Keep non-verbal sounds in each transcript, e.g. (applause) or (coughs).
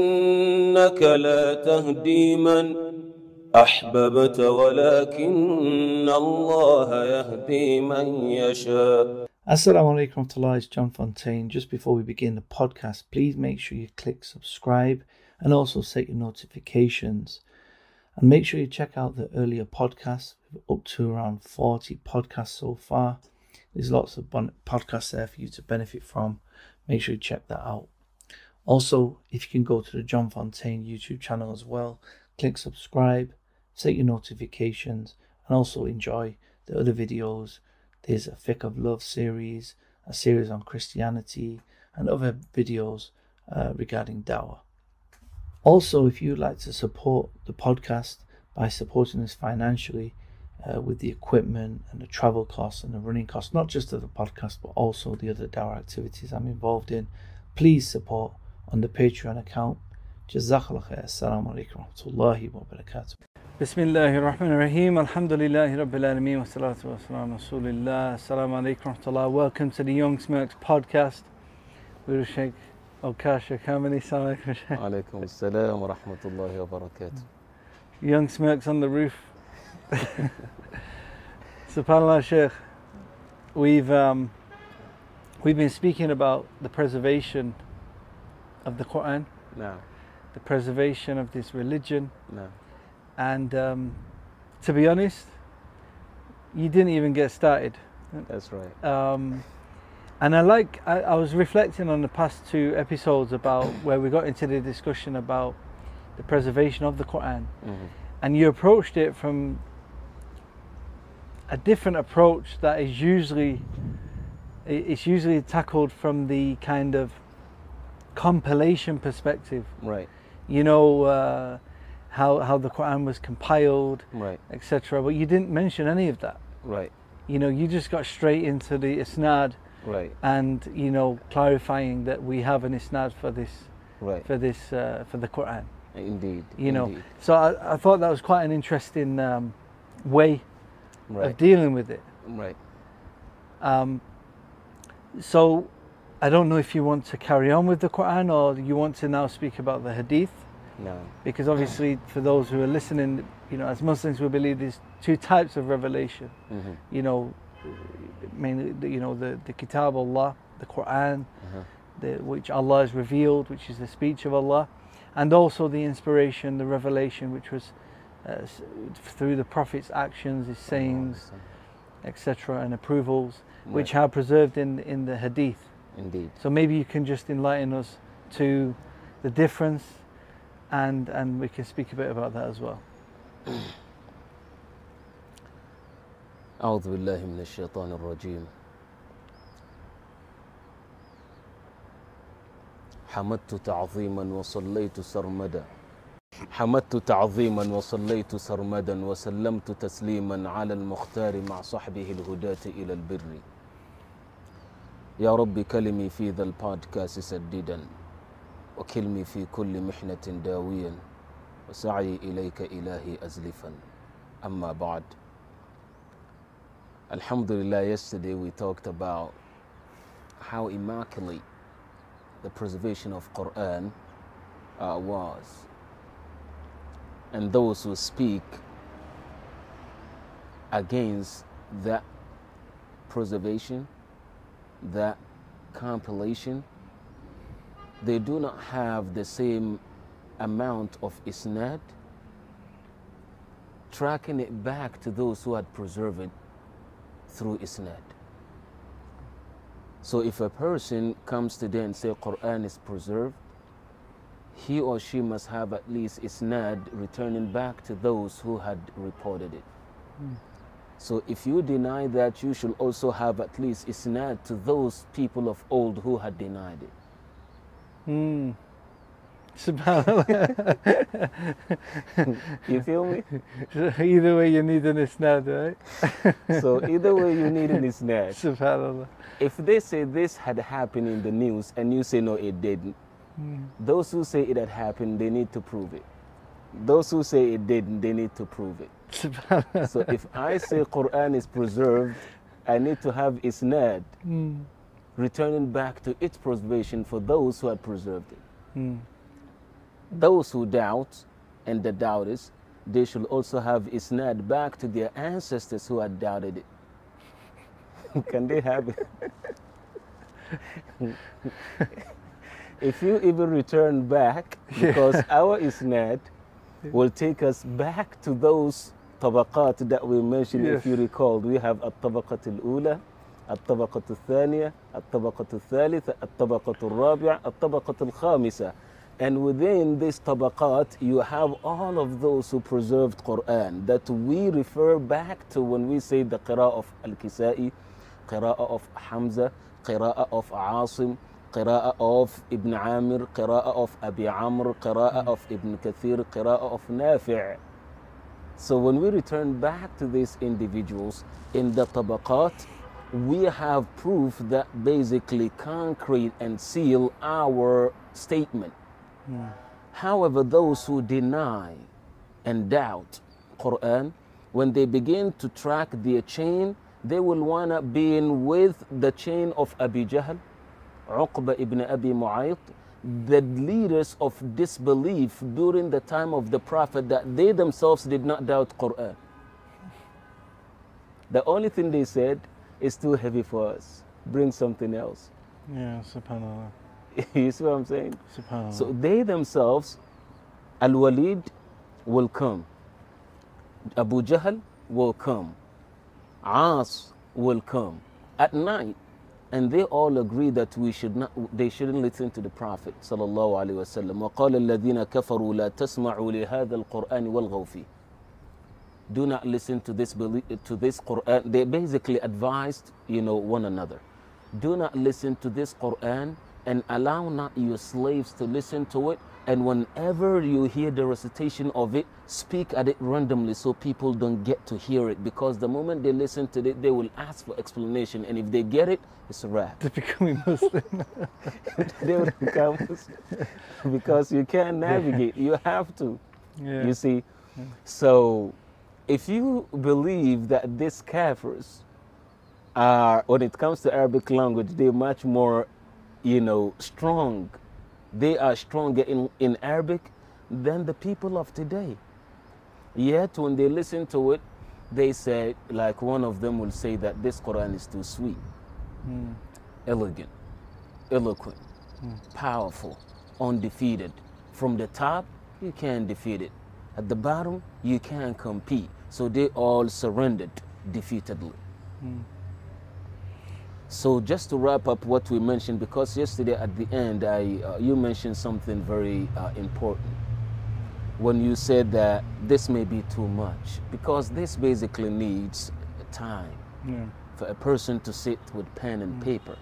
إنك لا تهدي من أحببت ولكن الله يهدي من يشاء Assalamu alaikum warahmatullahi, it's John Fontaine. Just before we begin the podcast, please make sure you click subscribe and also set your notifications. And make sure you check out the earlier podcasts. We've up to around 40 podcasts so far. There's lots of bon- podcasts there for you to benefit from. Make sure you check that out. Also, if you can go to the John Fontaine YouTube channel as well, click subscribe, set your notifications, and also enjoy the other videos. There's a Fiqh of Love series, a series on Christianity, and other videos uh, regarding Dawah. Also, if you'd like to support the podcast by supporting us financially uh, with the equipment and the travel costs and the running costs, not just of the podcast, but also the other Dawah activities I'm involved in, please support on the Patreon account. Jazakallah khair. Assalamu alaikum wa rahmatullahi wa barakatuh. Bismillahir Rahmanir Rahim. Alhamdulillahi Rabbil Alameen. Wa salatu wa. Assalamu alaikum wa rahmatullah. Welcome to the Young Smirks podcast. We're Sheikh Okasha Kameny. Assalamu alaikum. Alaikum assalam wa rahmatullahi wa barakatuh. Young Smirks on the roof. (laughs) SubhanAllah Sheikh. We've, um, we've been speaking about the preservation of the Quran. No. The preservation of this religion. No. And um, to be honest, you didn't even get started. That's right. Um, and I like, I, I, was reflecting on the past two episodes about (coughs) where we got into the discussion about the preservation of the Quran. Mm-hmm. And you approached it from a different approach that is usually, it's usually tackled from the kind of compilation perspective. Right. You know uh, how how the Quran was compiled right. etc but you didn't mention any of that. Right. You know you just got straight into the isnad right. and you know clarifying that we have an isnad for this right. for this uh, for the Quran. Indeed you know indeed. so I, I thought that was quite an interesting um, way of dealing with it. Right. Um, so I don't know if you want to carry on with the Quran or you want to now speak about the Hadith. No. Because obviously, for those who are listening, you know, as Muslims, we believe there's two types of revelation. Mm-hmm. You know, mainly, you know, the, the Kitab Allah, the Quran, mm-hmm. the, which Allah has revealed, which is the speech of Allah, and also the inspiration, the revelation, which was uh, through the Prophet's actions, his sayings, etc., and approvals, right. which are preserved in, in the Hadith indeed so maybe you can just enlighten us to the difference and and we can speak a bit about that as well أعوذ بالله من الشيطان الرجيم حمدت تعظيما وصليت سرمدا حمدت تعظيما وصليت سرمدا وسلمت تسليما على المختار مع صحبه الهداة إلى البر يا رب كلمي في ذا البودكاست سديدا وكلمي في كل محنة داويا وسعي إليك إلهي أزلفا أما بعد Alhamdulillah, yesterday we talked about how immaculate the preservation of Quran uh, was. And those who speak against that preservation, that compilation, they do not have the same amount of isnad, tracking it back to those who had preserved it through isnad. So if a person comes today and say Quran is preserved, he or she must have at least isnad returning back to those who had reported it. Hmm. So if you deny that, you should also have at least isnad to those people of old who had denied it. Hmm. Subhanallah. (laughs) You feel me? (laughs) Either way, you need an isnad, right? (laughs) so either way, you need an isnad. Subhanallah. If they say this had happened in the news and you say no, it didn't, those who say it had happened, they need to prove it. Those who say it didn't, they need to prove it. (laughs) So if I say Quran is preserved, I need to have isnad Mm. returning back to its preservation for those who had preserved it. Mm. those who doubt and the doubters, they should also have isnad back to their ancestors who had doubted it. (laughs) Can they have it? (laughs) if you even return back, because our isnad will take us back to those tabaqat that we mentioned, if Yes. you recall. We have الطبقة الأولى الطبقة الثانية الطبقة الثالثة الطبقة الرابعة الطبقة الخامسة and within this tabaqat you have all of those who preserved Quran that we refer back to when we say the qira'ah of Al-Kisai qira'ah of Hamza qira'ah of Asim qira'ah of Ibn Amir qira'ah of Abi Amr qira'ah of Ibn Kathir qira'ah of Nafi' So when we return back to these individuals in the tabaqat, we have proof that basically concrete and seal our statement. However, those who deny and doubt Quran, when they begin to track their chain, they will wind up being with the chain of Abi Jahl, Uqba ibn Abi Mu'ayt, the leaders of disbelief during the time of the Prophet that they themselves did not doubt Quran. The only thing they said is too heavy for us. Bring something else. Yeah, subhanAllah. (laughs) you see what I'm saying? Subhanallah. So they themselves, Al Walid will come, Abu Jahl will come, As will come at night, and they all agree that we should not, they shouldn't listen to the Prophet sallallahu alaihi wasallam. وقال الذين كفروا لا تسمعوا لهذا القرآن والغوا فيه. Do not listen to this belie- to this Quran. They basically advised, you know, one another. Do not listen to this Quran and allow not your slaves to listen to it. And whenever you hear the recitation of it, speak at it randomly so people don't get to hear it. Because the moment they listen to it, they will ask for explanation. And if they get it, it's a wrap. to becoming Muslim. (laughs) they will become Muslim. because you can't navigate. You have to. yeah. You see? So if you believe that these kafirs are, when it comes to Arabic language, they're much more, you know, strong. They are stronger in, in Arabic than the people of today. Yet when they listen to it, they say, like one of them will say that this Quran is too sweet, Mm. elegant, eloquent, powerful, undefeated. From the top, you can't defeat it. At the bottom, you can't compete. So they all surrendered defeatedly. So just to wrap up what we mentioned, because yesterday at the end, I, uh, you mentioned something very uh, important when you said that this may be too much, because this basically needs time yeah. for a person to sit with pen and mm. paper,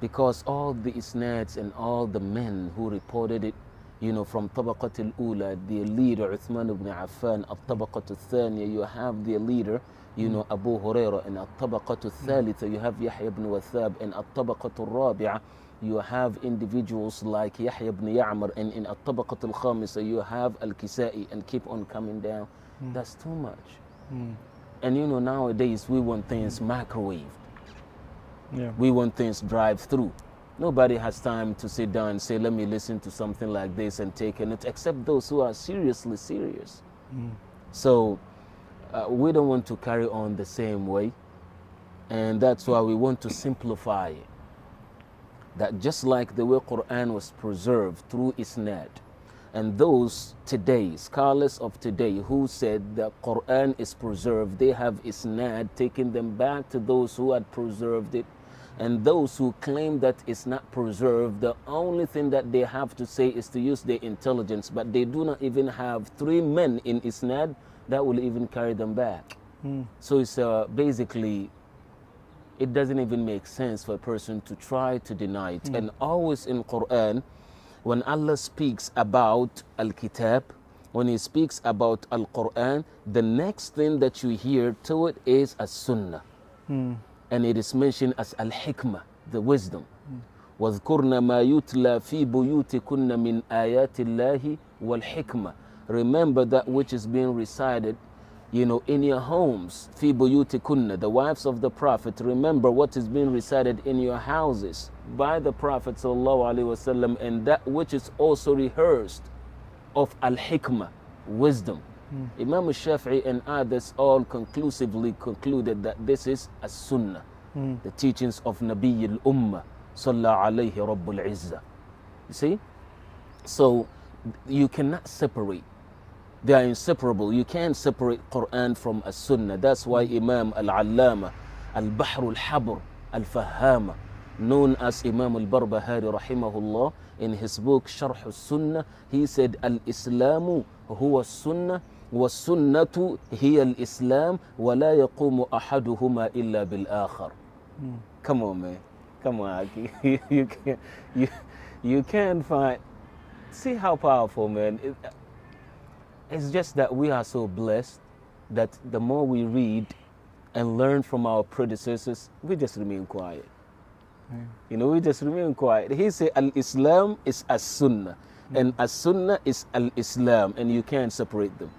because all the isnads and all the men who reported it, you know, from Tabaqat al-Ula, the leader Uthman ibn Affan, of Tabaqat al-Thaniya, you have the leader, you know Abu Huraira in At-Tabaqatu Thalitha, you have Yahya ibn Wathab in At-Tabaqatu Rabi'a, you have individuals like Yahya ibn Ya'mar and in At-Tabaqat Al-Khamisa you have Al-Kisai and keep on coming down. Mm. That's too much. Mm. And you know nowadays we want things microwaved. Yeah. We want things drive through. Nobody has time to sit down and say, let me listen to something like this and take it, except those who are seriously serious. Mm. So uh, we don't want to carry on the same way. And that's why we want to simplify. That just like the way Quran was preserved through Isnad, and those today, scholars of today, who said that Quran is preserved, they have Isnad taking them back to those who had preserved it. And those who claim that it's not preserved, the only thing that they have to say is to use their intelligence, but they do not even have three men in Isnad that will even carry them back. Mm. So it's uh, basically, it doesn't even make sense for a person to try to deny it. And always in Quran, when Allah speaks about Al Kitab, when He speaks about Al Quran, the next thing that you hear to it is As Sunnah. Mm. And it is mentioned as Al Hikmah, the wisdom. واذكرن ما يتلى في بيوتكن من آيات الله والحكمة. Remember that which is being recited, you know, in your homes. في بيوتكن, the wives of the Prophet. Remember what is being recited in your houses by the Prophet sallallahu alaihi wasallam, and that which is also rehearsed of al-hikmah, wisdom. Imam al-Shafi'i and others all conclusively concluded that this is as-sunnah, the teachings of Nabi al-Ummah, sallallahu alayhi rabbul izzah. You see? So you cannot separate. They are inseparable. You can't separate Quran from a Sunnah. That's why Imam Al-Allama, Al-Bahr Al-Habr, Al-Fahama, known as Imam Al-Barbahari rahimahullah, in his book Sharh Al-Sunnah, he said, Al-Islamu huwa Sunnah والسنة هي الإسلام ولا يقوم أحدهما إلا بالآخر. Come on, man. Come on, Aki. (laughs) you can't. You, you can't find. See how powerful, man. It, it's just that we are so blessed that the more we read and learn from our predecessors, we just remain quiet. You know, we just remain quiet. He said, Al Islam is as Sunnah, and as Sunnah is Al Islam, and you can't separate them.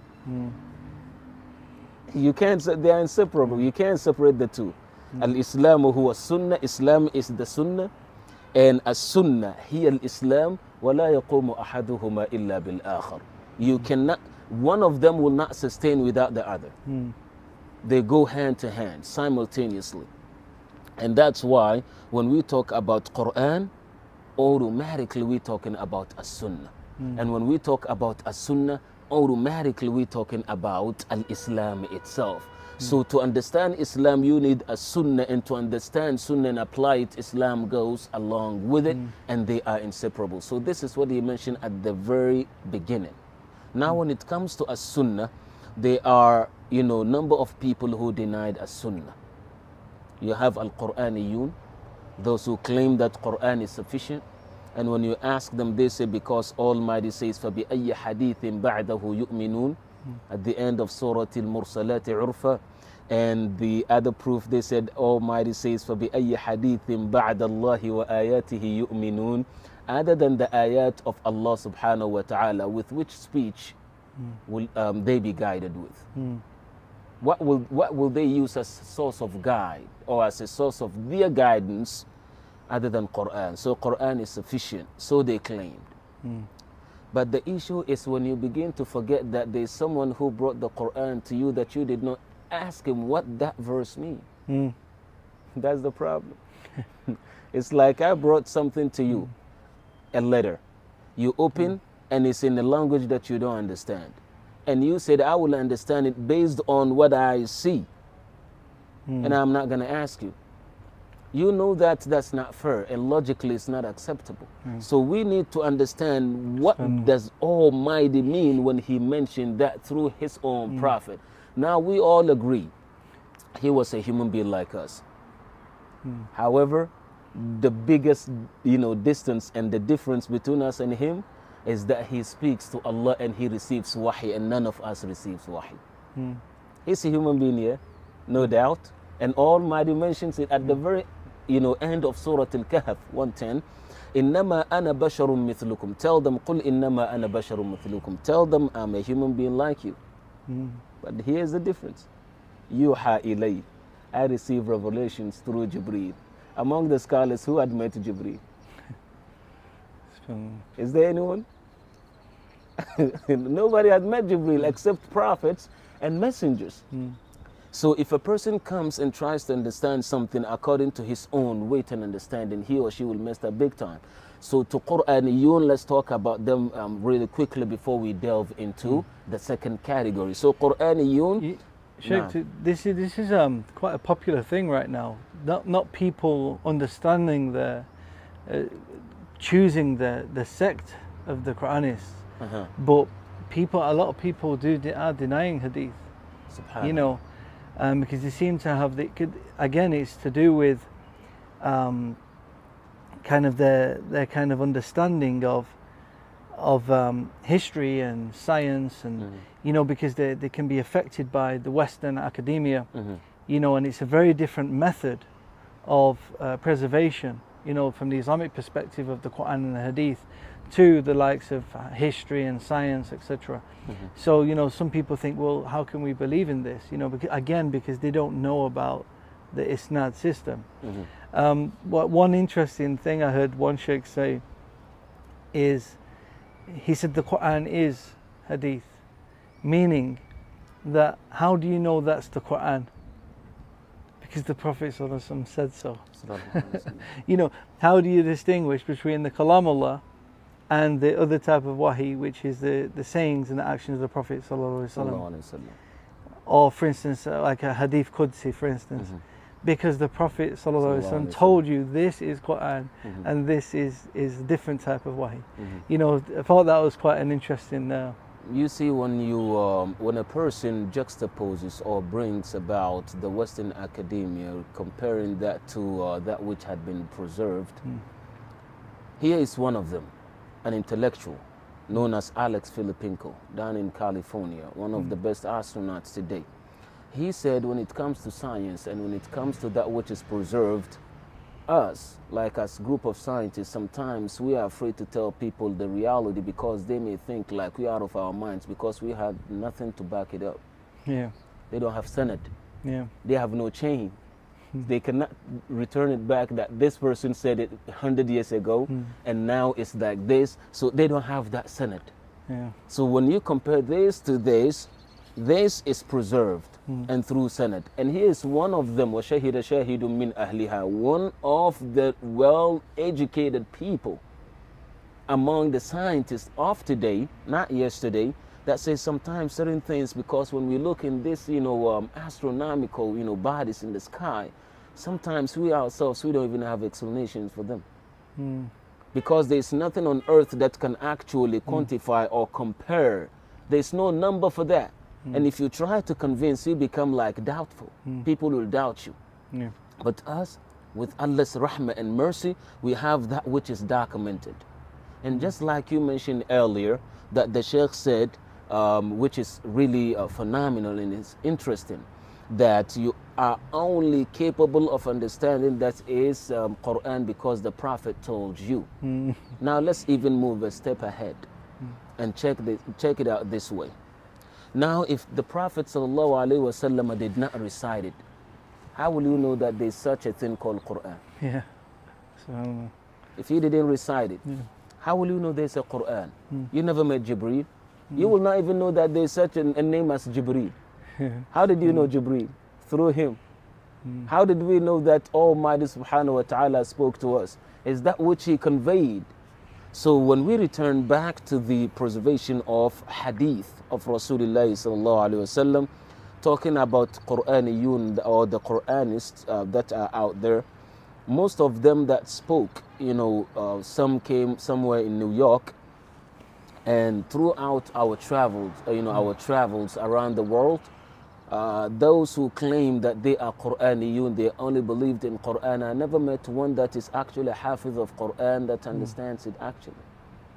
You can't, se- they are inseparable. You can't separate the two. Al Islam huwa Sunnah, Islam is the Sunnah, and as Sunnah, he al Islam, ولا يقوم أحدهما إلا بالآخر. You cannot, one of them will not sustain without the other. Hmm. They go hand to hand simultaneously. And that's why when we talk about Quran, automatically we're talking about a sunnah. Hmm. And when we talk about a sunnah, automatically we're talking about al Islam itself. Hmm. So to understand Islam, you need a sunnah, and to understand sunnah and apply it, Islam goes along with it, and they are inseparable. So this is what he mentioned at the very beginning. Now, when it comes to a sunnah, there are you know number of people who denied a sunnah. You have al Quraniyun, those who claim that Quran is sufficient. And when you ask them, they say, because Almighty says, فَبِأَيِّ حَدِيثٍ بَعْدَهُ يُؤْمِنُونَ At the end of Surah Al-Mursalat Urfa. And the other proof, they said, Almighty says, فَبِأَيِّ حَدِيثٍ بَعْدَ اللَّهِ وَآيَاتِهِ يُؤْمِنُونَ other than the ayat of Allah subhanahu wa ta'ala, with which speech hmm. will um, they be guided with? Hmm. What will, what will they use as a source of guide or as a source of their guidance other than Quran? So Quran is sufficient, so they claimed. Hmm. But the issue is when you begin to forget that there is someone who brought the Quran to you that you did not ask him what that verse means. (laughs) That's the problem. (laughs) it's like I brought something to you, a letter. You open hmm. and it's in a language that you don't understand. And you said, I will understand it based on what I see. Hmm. And I'm not going to ask you. You know that that's not fair and logically it's not acceptable. Hmm. So we need to understand what does Almighty mean when he mentioned that through his own prophet. Now we all agree he was a human being like us. However, the biggest you know distance and the difference between us and him is that he speaks to Allah and he receives wahi and none of us receives wahi. He's a human being here, no doubt. And Almighty mentions it at the very you know end of Surah Al-Kahf 110. إنما أنا بشر مثلكم. Tell them قل إنما أنا بشر مثلكم. Tell them I'm a human being like you. But here's the difference. يوحى إلي. I receive revelations through Jibreel. among the scholars who had met Jibreel. (laughs) Is there anyone? (laughs) Nobody had met Jibreel except prophets and messengers. So if a person comes and tries to understand something according to his own weight and understanding, he or she will mess up big time. So to Quraniyun, let's talk about them um, really quickly before we delve into the second category. So Quraniyun, Sheikh, t- this is this is um quite a popular thing right now. Not not people understanding the, uh, choosing the the sect of the Quranists, uh-huh, but people a lot of people do de- are denying hadith. You know, um, because they seem to have the could, again it's to do with um, kind of their their kind of understanding of of um, history and science and Mhm. you know because they, they can be affected by the Western academia Mhm. you know and it's a very different method of uh, preservation you know from the Islamic perspective of the Quran and the Hadith to the likes of uh, history and science etc so you know some people think well how can we believe in this you know because, again because they don't know about the isnad system Mhm. um, what one interesting thing I heard one sheikh say is he said the Quran is hadith, meaning that how do you know that's the Quran? Because the Prophet ﷺ said so. (laughs) You know, how do you distinguish between the Kalamullah and the other type of wahi, which is the, the sayings and the actions of the Prophet ﷺ? Or, for instance, uh, like a hadith Qudsi, for instance. Because the Prophet ﷺ alaihi told you this is Quran Mhm. and this is, is a different type of wahi. Mhm. You know, I thought that was quite an interesting. Uh, You see, when you um, when a person juxtaposes or brings about the Western academia, comparing that to uh, that which had been preserved, Mm. here is one of them, an intellectual known as Alex Filippenko down in California, one of the best astronauts today. He said, when it comes to science and when it comes to that which is preserved, us, like as group of scientists, sometimes we are afraid to tell people the reality because they may think like we're out of our minds because we have nothing to back it up. yeah, They don't have sanad. yeah, They have no chain. They cannot return it back that this person said it 100 years ago Mm. and now it's like this. So they don't have that sanad. yeah, So when you compare this to this, this is preserved mm. and through sanad, And he is one of them, وَشَهِدَ شَاهِدٌ One of the well-educated people among the scientists of today, not yesterday, that says sometimes certain things because when we look in this, you know, um, astronomical, you know, bodies in the sky, sometimes we ourselves, we don't even have explanations for them. Mm. Because there's nothing on earth that can actually hmm. quantify mm. or compare. There's no number for that. And if you try to convince, you become like doubtful. People will doubt you. yeah, But us, with Allah's rahmah and mercy, we have that which is documented. And just like you mentioned earlier, that the Sheikh said, um, which is really uh, phenomenal and is interesting, that you are only capable of understanding that is um, Quran because the Prophet told you. mm, Now let's even move a step ahead and check, the, check it out this way. Now, if the Prophet ﷺ did not recite it, how will you know that there's such a thing called Quran? yeah. So, If he didn't recite it, Yeah. how will you know there's a Quran? Hmm. You never met Jibreel. Hmm. You will not even know that there's such a, a name as Jibreel. yeah, How did you know hmm. Jibreel? Through him. How did we know that Almighty Subhanahu wa Ta'ala spoke to us? Is that which He conveyed? So when we return back to the preservation of hadith of Rasulullah sallallahu alaihi wasallam, talking about Quraniyun or the Quranists uh, that are out there, most of them that spoke, you know, uh, some came somewhere in New York, and throughout our travels, uh, you know, our travels around the world, uh, those who claim that they are Quraniyun, they only believed in Quran. I never met one that is actually a hafiz of Quran that understands it actually.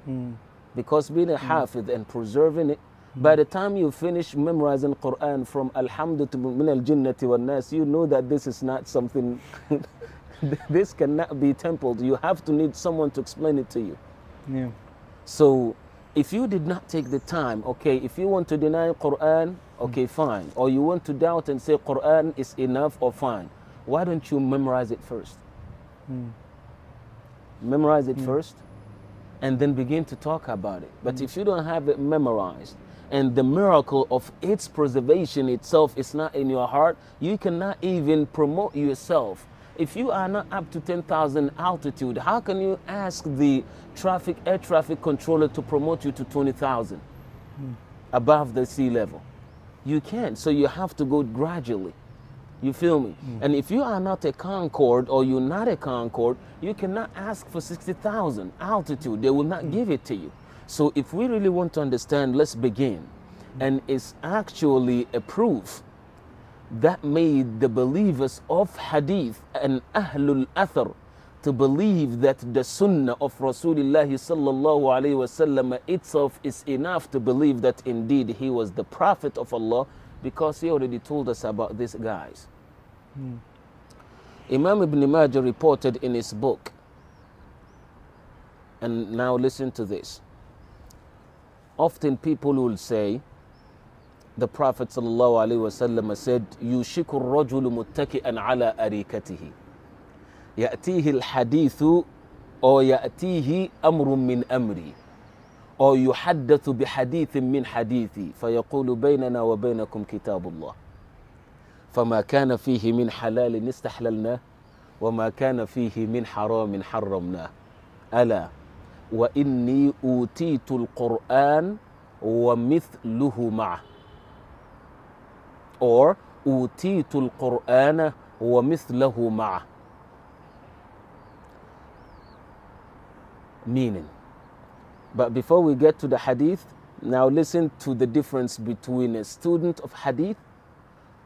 mm, Because being a hafiz and preserving it, by the time you finish memorizing Quran from Alhamdulillah to Min al Jinnati wal Nas, you know that this is not something, (laughs) this cannot be templed. You have to need someone to explain it to you. yeah, So if you did not take the time, okay, if you want to deny Quran, okay, fine. Or you want to doubt and say Quran is enough or fine. Why don't you memorize it first? mm, Memorize it hmm. first and then begin to talk about it. But hmm. if you don't have it memorized and the miracle of its preservation itself is not in your heart, you cannot even promote yourself. If you are not up to 10,000 altitude, how can you ask the traffic air traffic controller to promote you to 20,000 hmm. above the sea level? You can't. So you have to go gradually. You feel me? Mm. And if you are not a Concorde or you're not a Concorde, you cannot ask for 60,000 altitude. They will not mm. give it to you. So if we really want to understand, let's begin. Mm. And it's actually a proof that made the believers of Hadith and Ahlul Athar to believe that the Sunnah of Rasulullah sallallahu alaihi wasallam itself is enough to believe that indeed he was the Prophet of Allah because he already told us about these guys. Imam Ibn Majah reported in his book, and now listen to this. Often people will say, the Prophet ﷺ said, يُشِكُ الرَّجُلُ مُتَّكِئًا عَلَى أَرِيكَتِهِ يأتيه الحديث أو يأتيه أمر من أمري or يحدث بحديث من حديثي فيقول بيننا وبينكم كتاب الله. فما كان فيه من حلال استحللناه وما كان فيه من حرام حرمناه. ألا وإني أوتيت القرآن ومثله معه. Or أوتيت القرآن ومثله معه. Meaning but before we get to the hadith now listen to the difference between a student of hadith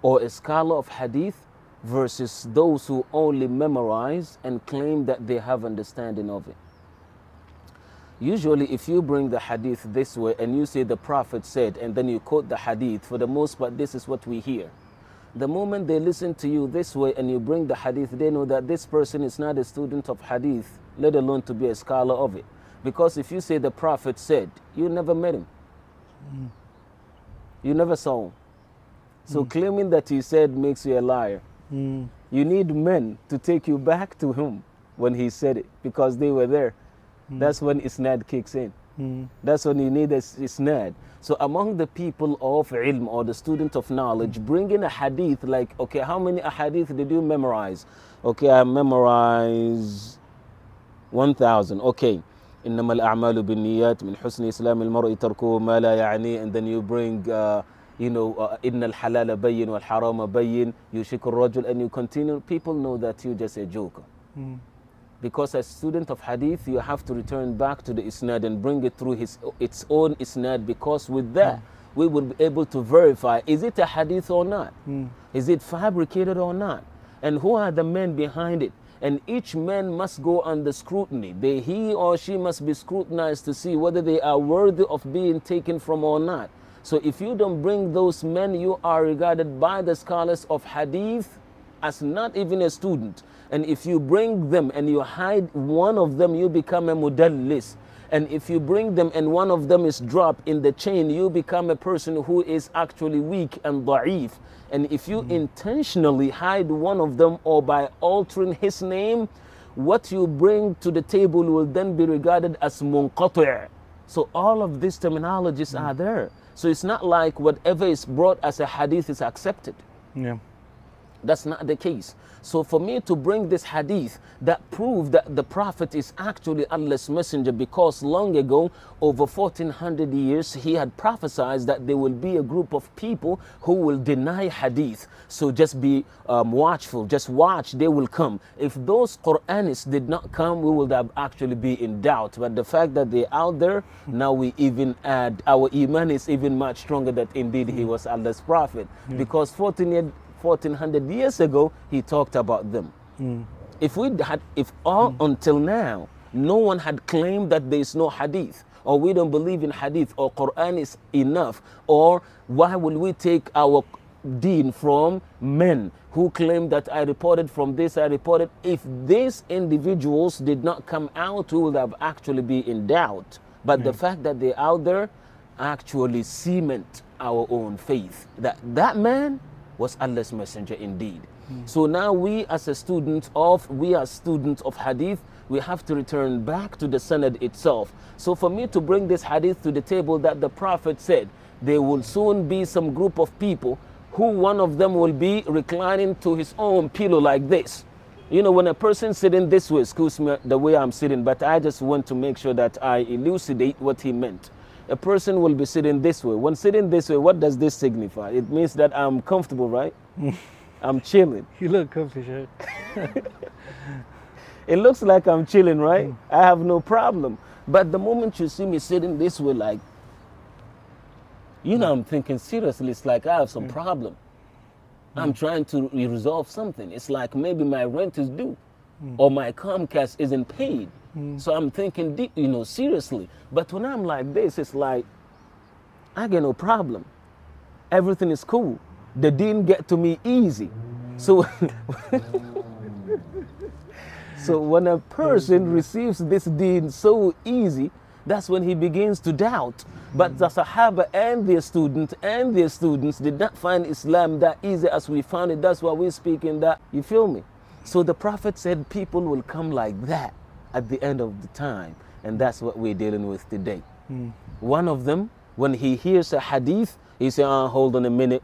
or a scholar of hadith versus those who only memorize and claim that they have understanding of it Usually, if you bring the hadith this way and you say the Prophet said, and then you quote the hadith, for the most part, this is what we hear. The moment they listen to you this way and you bring the hadith, they know that this person is not a student of hadith, let alone to be a scholar of it. Because if you say the Prophet said, you never met him, you never saw him. So claiming that he said makes you a liar. Mm. You need men to take you back to him when he said it because they were there. That's when isnad kicks in. Mm. That's when you need a s- isnad. So among the people of ilm or the student of knowledge, bring in a hadith like, okay, how many ahadith did you memorize? Okay, I memorize 1000. Okay. إنما الأعمال بالنيات من حسن إسلام المرء تركه ما لا يعنيه and then you bring uh, you know uh, إن الحلال بين والحرام بين يشك الرجل and you continue people know that you're just a joker Mm. because as student of hadith you have to return back to the isnad and bring it through his its own isnad because with that we will be able to verify is it a hadith or not? Mm. is it fabricated or not? And who are the men behind it? And each man must go under scrutiny. They, he or she must be scrutinized to see whether they are worthy of being taken from or not. So if you don't bring those men you are regarded by the scholars of hadith as not even a student. And if you bring them and you hide one of them, you become a mudallis. And if you bring them and one of them is dropped in the chain, you become a person who is actually weak and da'if. And if you hmm. intentionally hide one of them or by altering his name, what you bring to the table will then be regarded as munqati'. So all of these terminologies hmm. are there. So it's not like whatever is brought as a hadith is accepted. Yeah. That's not the case. So for me to bring this hadith that prove that the Prophet is actually Allah's messenger because long ago, over 1400 years, he had prophesied that there will be a group of people who will deny hadith. So just be um, watchful, just watch, they will come. If those Quranists did not come, we would have actually be in doubt. But the fact that they're out there, now we even add, our iman is even much stronger that indeed he was Allah's Prophet. Because 14 years 1400 years ago he talked about them. Hmm. If we had if all hmm. until now no one had claimed that there is no hadith or we don't believe in hadith or quran is enough or why will we take our deen from men who claim that i reported from this i reported if these individuals did not come out we would have actually be in doubt? But the hmm. fact that they're out there actually cement our own faith. That that man was Allah's messenger indeed. Hmm. So now we as a student of we are students of hadith, we have to return back to the sanad itself. So for me to bring this hadith to the table that the Prophet said, there will soon be some group of people who one of them will be reclining to his own pillow like this. You know, when a person sitting this way, excuse me the way I'm sitting, but I just want to make sure that I elucidate what he meant a person will be sitting this way. When sitting this way, what does this signify? It means that I'm comfortable, right? (laughs) I'm chilling. You look comfy. (laughs) It looks like I'm chilling, right? Hmm. I have no problem. But the moment you see me sitting this way, like, you know, I'm thinking seriously, it's like I have some hmm. problem. I'm hmm. trying to re- resolve something. It's like maybe my rent is due or my Comcast isn't paid. So I'm thinking, deep, you know, seriously. But when I'm like this, it's like, I get no problem. Everything is cool. The didn't get to me easy. So, (laughs) so when a person receives this deen so easy, that's when he begins to doubt. But the Sahaba and their students and their students did not find Islam that easy as we found it. That's why we're speaking that. You feel me? So the Prophet said people will come like that at the end of the time. And that's what we're dealing with today. Hmm. One of them, when he hears a hadith, he say, ah, hold on a minute.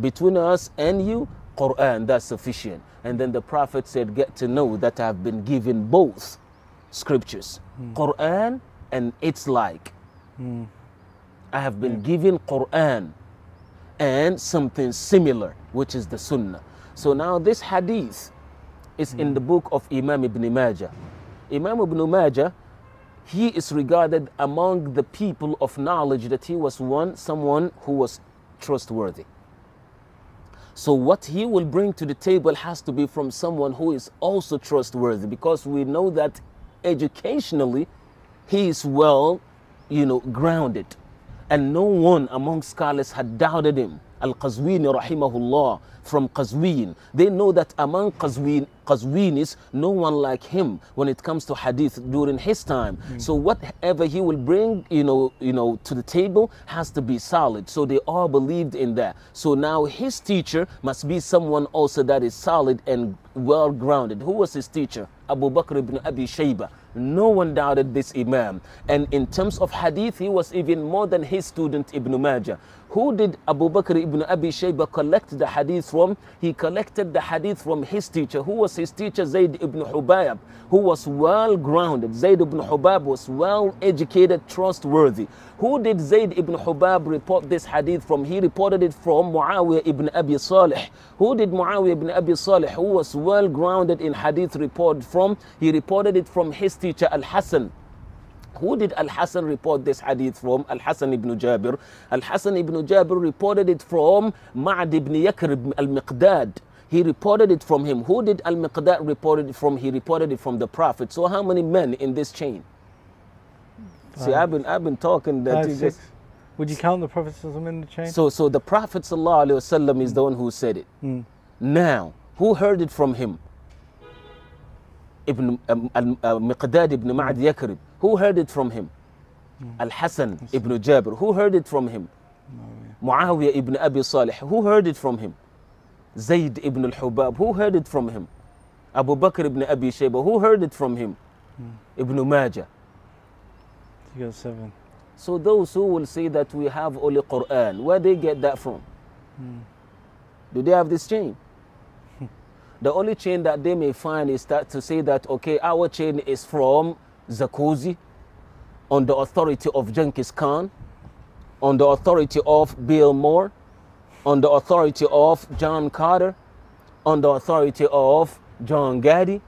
Between us and you, Quran, that's sufficient. And then the Prophet said, get to know that I have been given both scriptures, hmm. Quran and its like. Hmm. I have been given Quran and something similar, which is the Sunnah. So now this hadith is in the book of Imam Ibn Majah. Imam Ibn Majah, he is regarded among the people of knowledge that he was one, someone who was trustworthy. So what he will bring to the table has to be from someone who is also trustworthy because we know that educationally he is well, you know, grounded. And no one among scholars had doubted him. Al-Qazwini rahimahullah from Qazwin. They know that among Qazwin, Qazwinis, no one like him when it comes to hadith during his time. Hmm. So whatever he will bring, you know, you know, to the table has to be solid. So they all believed in that. So now his teacher must be someone also that is solid and well grounded. Who was his teacher? Abu Bakr ibn Abi Shayba. No one doubted this Imam. And in terms of hadith, he was even more than his student Ibn Majah. Who did Abu Bakr ibn Abi Shayba collect the hadith from? He collected the hadith from his teacher. Who was his teacher? Zayd ibn Hubayb, who was well grounded. Zayd ibn Hubayb was well educated, trustworthy. Who did Zayd ibn Hubayb report this hadith from? He reported it from Muawiyah ibn Abi Salih. Who did Muawiyah ibn Abi Salih, who was well grounded in hadith report from? He reported it from his teacher Al Hassan. Who did Al Hassan report this hadith from? Al Hassan ibn Jabir. Al Hassan ibn Jabir reported it from Ma'ad ibn Yakr al Miqdad. He reported it from him. Who did Al Miqdad report it from? He reported it from the Prophet. So, how many men in this chain? See, I've been, I've been talking that Five, six. Would you count the Prophet in the chain? So, so the Prophet ﷺ is the one who said it. Mm. Now, who heard it from him? Ibn um, al- uh, Miqdad ibn Ma'ad Yakrib. Who heard it from him? Al Hassan ibn Jabir. Who heard it from him? Muawiyah ibn Abi Salih. Who heard it from him? Zayd ibn al Hubab. Who heard it from him? Abu Bakr ibn Abi Shayba. Who heard it from him? Ibn Majah. You got seven. So those who will say that we have only Quran, where they get that from? Do they have this chain? Hmm. the only chain that they may find is that to say that okay, our chain is from Zakozi, on the authority of Genghis Khan, on the authority of Bill Moore, on the authority of John Carter, on the authority of John Gaddy,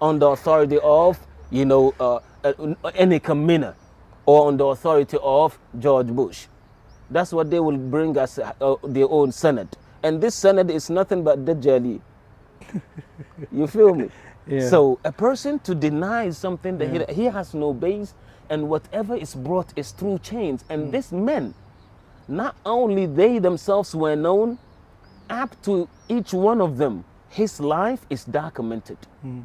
on the authority of you know uh, uh, any Kamina, or on the authority of George Bush. That's what they will bring us uh, their own sanad, and this sanad is nothing but Dajjali. (laughs) you feel me? Yeah. So a person to deny something that he, he has no base, and whatever is brought is through chains. And mm. these men, not only they themselves were known, up to each one of them, his life is documented mm.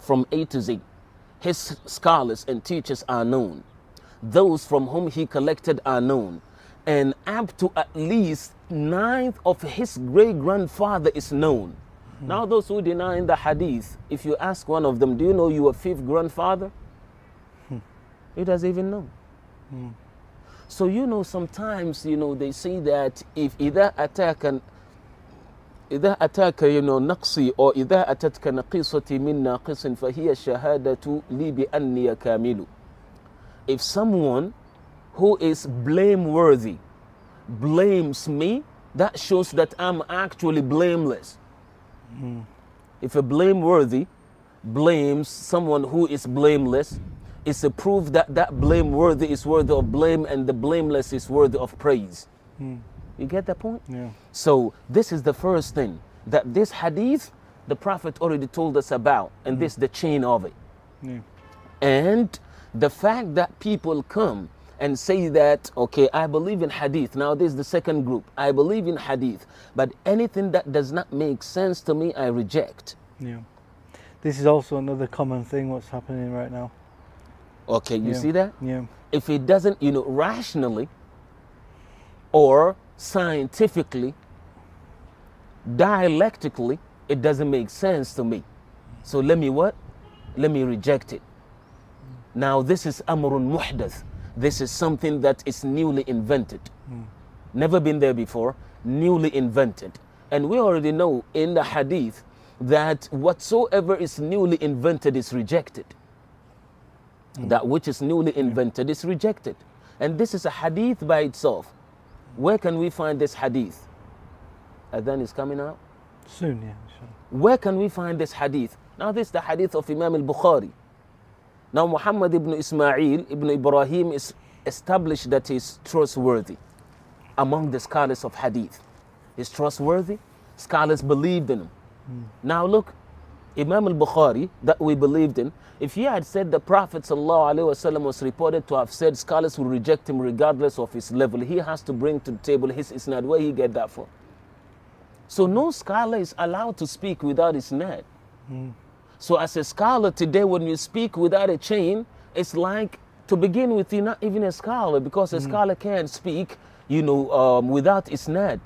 from A to Z. His scholars and teachers are known. Those from whom he collected are known. And up to at least ninth of his great grandfather is known. Now, those who deny in the hadith, if you ask one of them, Do you know your fifth grandfather? He doesn't even know. So, you know, sometimes, you know, they say that if إذا أتاك إذا أتاك you know, نقصي أو إذا أتتك نقيصتي من ناقص فهي شهادة لي بأني كامل. If someone who is blameworthy blames me, that shows that I'm actually blameless. If a blameworthy blames someone who is blameless, it's a proof that that blameworthy is worthy of blame and the blameless is worthy of praise. You get that point? Yeah. So this is the first thing that this hadith the Prophet already told us about, and this mm. the chain of it. Yeah. And the fact that people come and say that, okay, I believe in hadith. Now, this is the second group. I believe in hadith, but anything that does not make sense to me, I reject. Yeah. This is also another common thing what's happening right now. Okay, you Yeah. see that? Yeah. If it doesn't, you know, rationally or scientifically, dialectically, it doesn't make sense to me. So let me what? Let me reject it. Now this is amrun muhdath. This is something that is newly invented. Hmm. Never been there before, newly invented. And we already know in the hadith that whatsoever is newly invented is rejected. Hmm. That which is newly invented is rejected. And this is a hadith by itself. Where can we find this hadith? Adhan is coming out. Soon, yeah. inshallah. Where can we find this hadith? Now, this is the hadith of Imam al Bukhari. Now, Muhammad ibn Ismail ibn Ibrahim is established that he is trustworthy among the scholars of hadith. He's trustworthy. Scholars believed in him. Hmm. Now, look, Imam al Bukhari, that we believed in, if he had said the Prophet ﷺ was reported to have said scholars will reject him regardless of his level, he has to bring to the table his isnad. Where he get that from? So no scholar is allowed to speak without his isnad. Hmm. So as a scholar today, when you speak without a chain, it's like to begin with, you're not even a scholar because a hmm. scholar can't speak, you know, um, without isnad.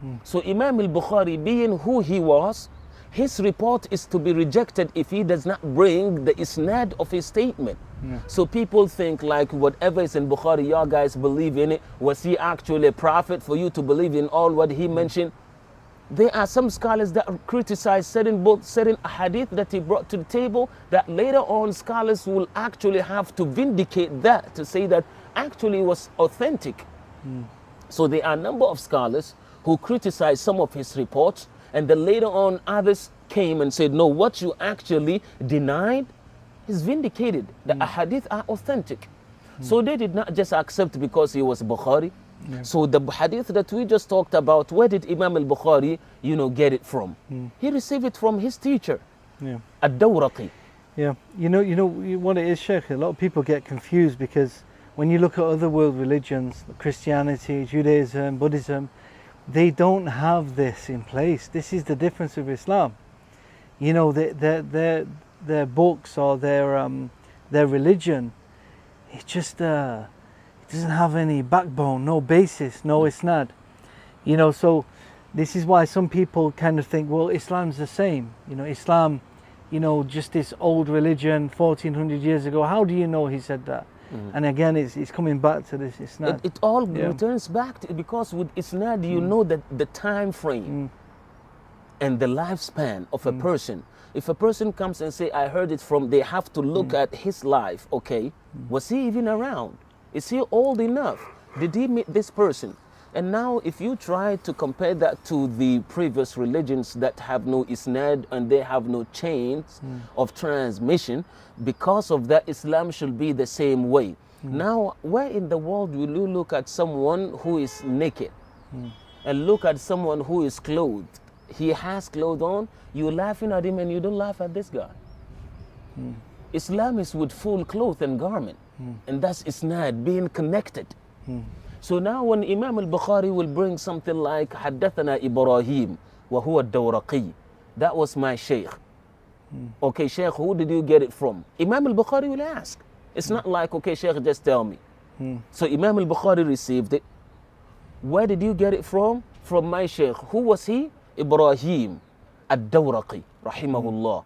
Hmm. So Imam al-Bukhari, being who he was, his report is to be rejected if he does not bring the isnad of his statement. So people think like whatever is in Bukhari, your guys believe in it. Was he actually a prophet for you to believe in all what he hmm. mentioned? There are some scholars that criticize certain books, certain hadith that he brought to the table that later on scholars will actually have to vindicate that to say that actually it was authentic. Hmm. So there are a number of scholars who criticize some of his reports, and then later on others came and said, no, what you actually denied is vindicated. The hmm. ahadith are authentic. Hmm. So they did not just accept because he was Bukhari. So the hadith that we just talked about, where did Imam al-Bukhari, you know, get it from? He received it from his teacher, Yeah. Ad-Dawraqi. Yeah, you know, you know what it is, Sheikh. A lot of people get confused because when you look at other world religions, Christianity, Judaism, Buddhism, they don't have this in place. This is the difference with Islam. You know, their their their, their books or their um, their religion, it's just uh, doesn't have any backbone, no basis, no isnad. You know, so this is why some people kind of think, well, Islam's the same. You know, Islam, you know, just this old religion, 1400 years ago. How do you know he said that? Mm-hmm. And again, it's, it's coming back to this It, isnad. it all Yeah. returns back to because with Isnad you mm. know that the time frame mm. and the lifespan of a mm. person. If a person comes and say, "I heard it from," they have to look at his life. Okay, was he even around? Is he old enough? Did he meet this person? And now, if you try to compare that to the previous religions that have no isnad and they have no chains hmm. of transmission, because of that, Islam should be the same way. Hmm. Now, where in the world will you look at someone who is naked hmm. and look at someone who is clothed? He has clothes on, you're laughing at him and you don't laugh at this guy. Islam is with full cloth and garment, and that's isnad, being connected. So now when Imam al-Bukhari will bring something like حدثنا Ibrahim وهو الدورقي that was my sheikh. Okay, sheikh, who did you get it from? Imam al-Bukhari will ask. It's not like, okay, sheikh, just tell me. So Imam al-Bukhari received it. Where did you get it from? From my sheikh. Who was he? Ibrahim ad-Dawraqi, rahimahullah.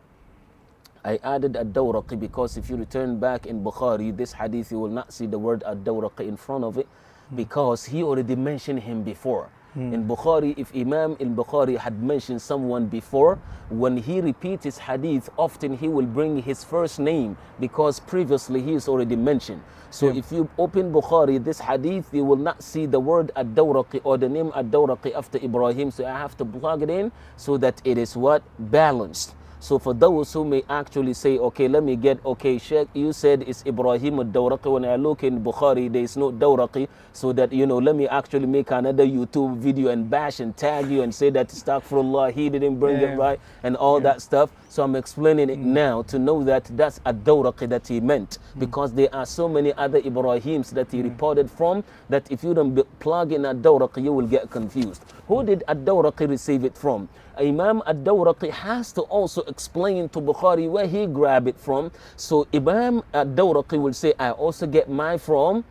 I added ad-Dawraqi because if you return back in Bukhari, this hadith, you will not see the word ad-Dawraqi in front of it because he already mentioned him before. Hmm. In Bukhari, if Imam in Bukhari had mentioned someone before, when he repeats his hadith, often he will bring his first name because previously he is already mentioned. So if you open Bukhari, this hadith, you will not see the word ad-Dawraqi or the name ad-Dawraqi after Ibrahim. So I have to plug it in so that it is what? Balanced. So for those who may actually say, okay, let me get, okay, Sheikh, you said it's Ibrahim al-Dawraqi. When I look in Bukhari, there is no Dawraqi. So that, you know, let me actually make another YouTube video and bash and tag you and say that astaghfirullah, he didn't bring Yeah. it right and all that stuff. So I'm explaining it now to know that that's a Dawraqi that he meant because there are so many other Ibrahims that he reported from that if you don't be- plug in a Dawraqi, you will get confused. Who did ad-Dawraqi receive it from? Imam ad-Dawraqi has to also explain to Bukhari where he grabbed it from. So Imam ad-Dawraqi will say, I also get mine from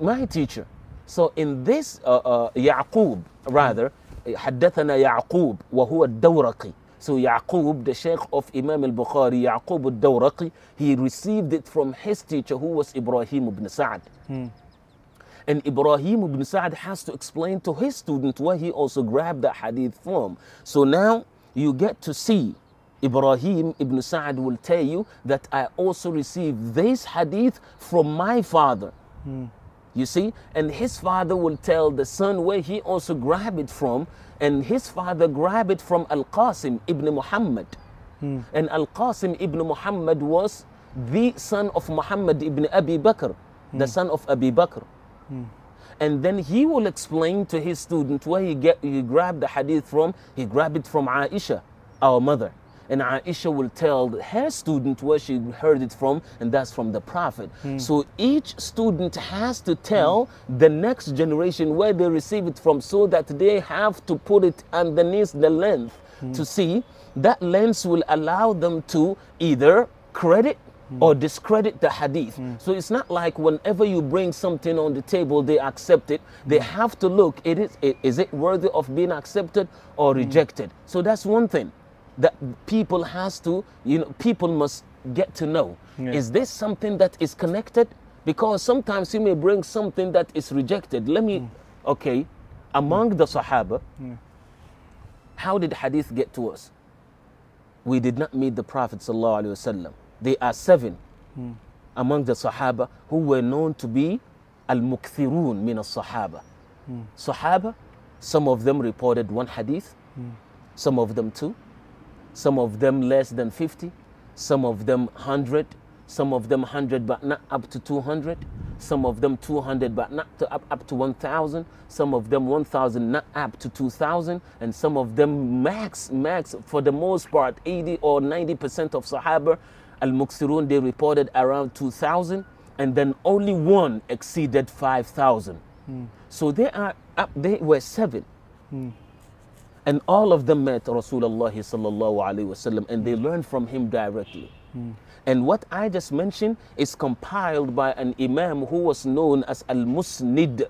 my teacher. So in this uh, uh, Yaqub rather حدثنا يعقوب وهو الدورقي so Yaqub, the Sheikh of Imam al-Bukhari, Yaqub al-Dawraqi, he received it from his teacher who was Ibrahim ibn Sa'd. Hmm. And Ibrahim ibn Sa'd has to explain to his student where he also grabbed that hadith from. So now you get to see Ibrahim ibn Sa'd will tell you that I also received this hadith from my father. Hmm. You see? And his father will tell the son where he also grabbed it from. And his father grabbed it from Al Qasim ibn Muhammad. And Al Qasim ibn Muhammad was the son of Muhammad ibn Abi Bakr, the son of Abi Bakr. And then he will explain to his student where he, get, he grabbed the hadith from. He grabbed it from Aisha, our mother. And Aisha will tell her student where she heard it from, and that's from the Prophet. Hmm. So each student has to tell the next generation where they receive it from so that they have to put it underneath the length hmm. to see. That lens will allow them to either credit hmm. or discredit the hadith. So it's not like whenever you bring something on the table, they accept it. They have to look, it is, i- is it worthy of being accepted or rejected? So that's one thing that people has to, you know, people must get to know. Yeah. Is this something that is connected? Because sometimes you may bring something that is rejected. Let me, hmm. okay, among the Sahaba, how did hadith get to us? we did not meet the Prophet wasallam. There are seven hmm. among the Sahaba who were known to be al-mukthirun min al-Sahaba. Hmm. Sahaba, some of them reported one hadith, some of them two, some of them less than 50, some of them 100, some of them 100 but not up to 200, some of them 200 but not to up, up to 1,000, some of them 1,000 not up to 2,000, and some of them max, max, for the most part, 80 or 90% of Sahaba, Al-Muqsirun, they reported around 2,000, and then only one exceeded 5,000. Hmm. So they are up, they were seven. Hmm. And all of them met Rasulullah sallallahu alaihi wasallam and they learned from him directly. Hmm. And what I just mentioned is compiled by an imam who was known as Al-Musnid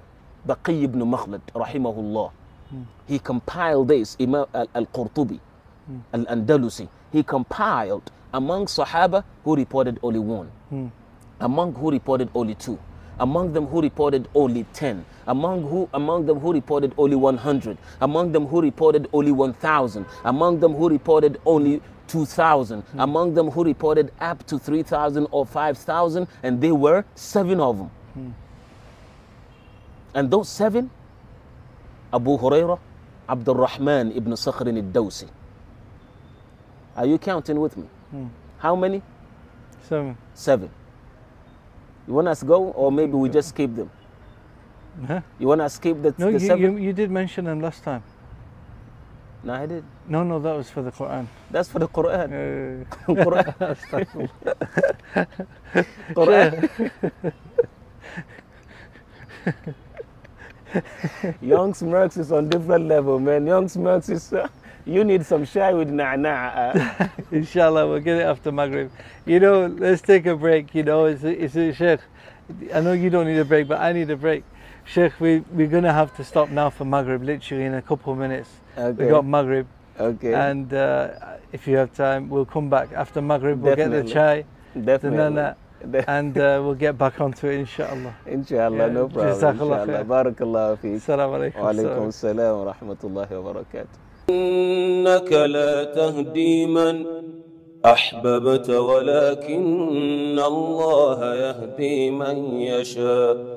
Baqi ibn Makhlad rahimahullah. Hmm. He compiled this, Imam Al- Al-Qurtubi, hmm. Al-Andalusi. He compiled among Sahaba who reported only one among who reported only two among them who reported only 10 among who among them who reported only 100 among them who reported only 1000 among them who reported only 2000 hmm. among them who reported up to 3000 or 5000 and there were seven of them. Hmm. And those seven Abu Hurairah Abdul Rahman ibn Sakhr al-Dawsi. Are you counting with me? Hmm. How many? Seven. Seven. You want us to go, or maybe we just skip them? Huh? You want to skip the, No, the you, seven? you, you did mention them last time. No, I did. No, no, that was for the Quran. That's for the Quran. Uh, (laughs) Quran. (laughs) Quran. (laughs) Young Smirks is on different level, man. Young Smirks is. Uh, you need some shai with na'na. Uh. (laughs) Inshallah, we'll get it after Maghrib. You know, let's take a break. You know, it's a, it's Sheikh. I know you don't need a break, but I need a break. Sheikh, we, we're going to have to stop now for Maghrib, literally in a couple of minutes. Okay. we got Maghrib. Okay. And uh, if you have time, we'll come back after Maghrib. We'll Definitely. get the chai, Definitely. the uh, and uh, we'll get back onto it, inshallah. (laughs) Inshallah, yeah. no problem. Barakallah. Assalamu alaikum. Wa alaikum salam wa rahmatullahi wa barakatuh. إنك لا تهدي من أحببت ولكن الله يهدي من يشاء.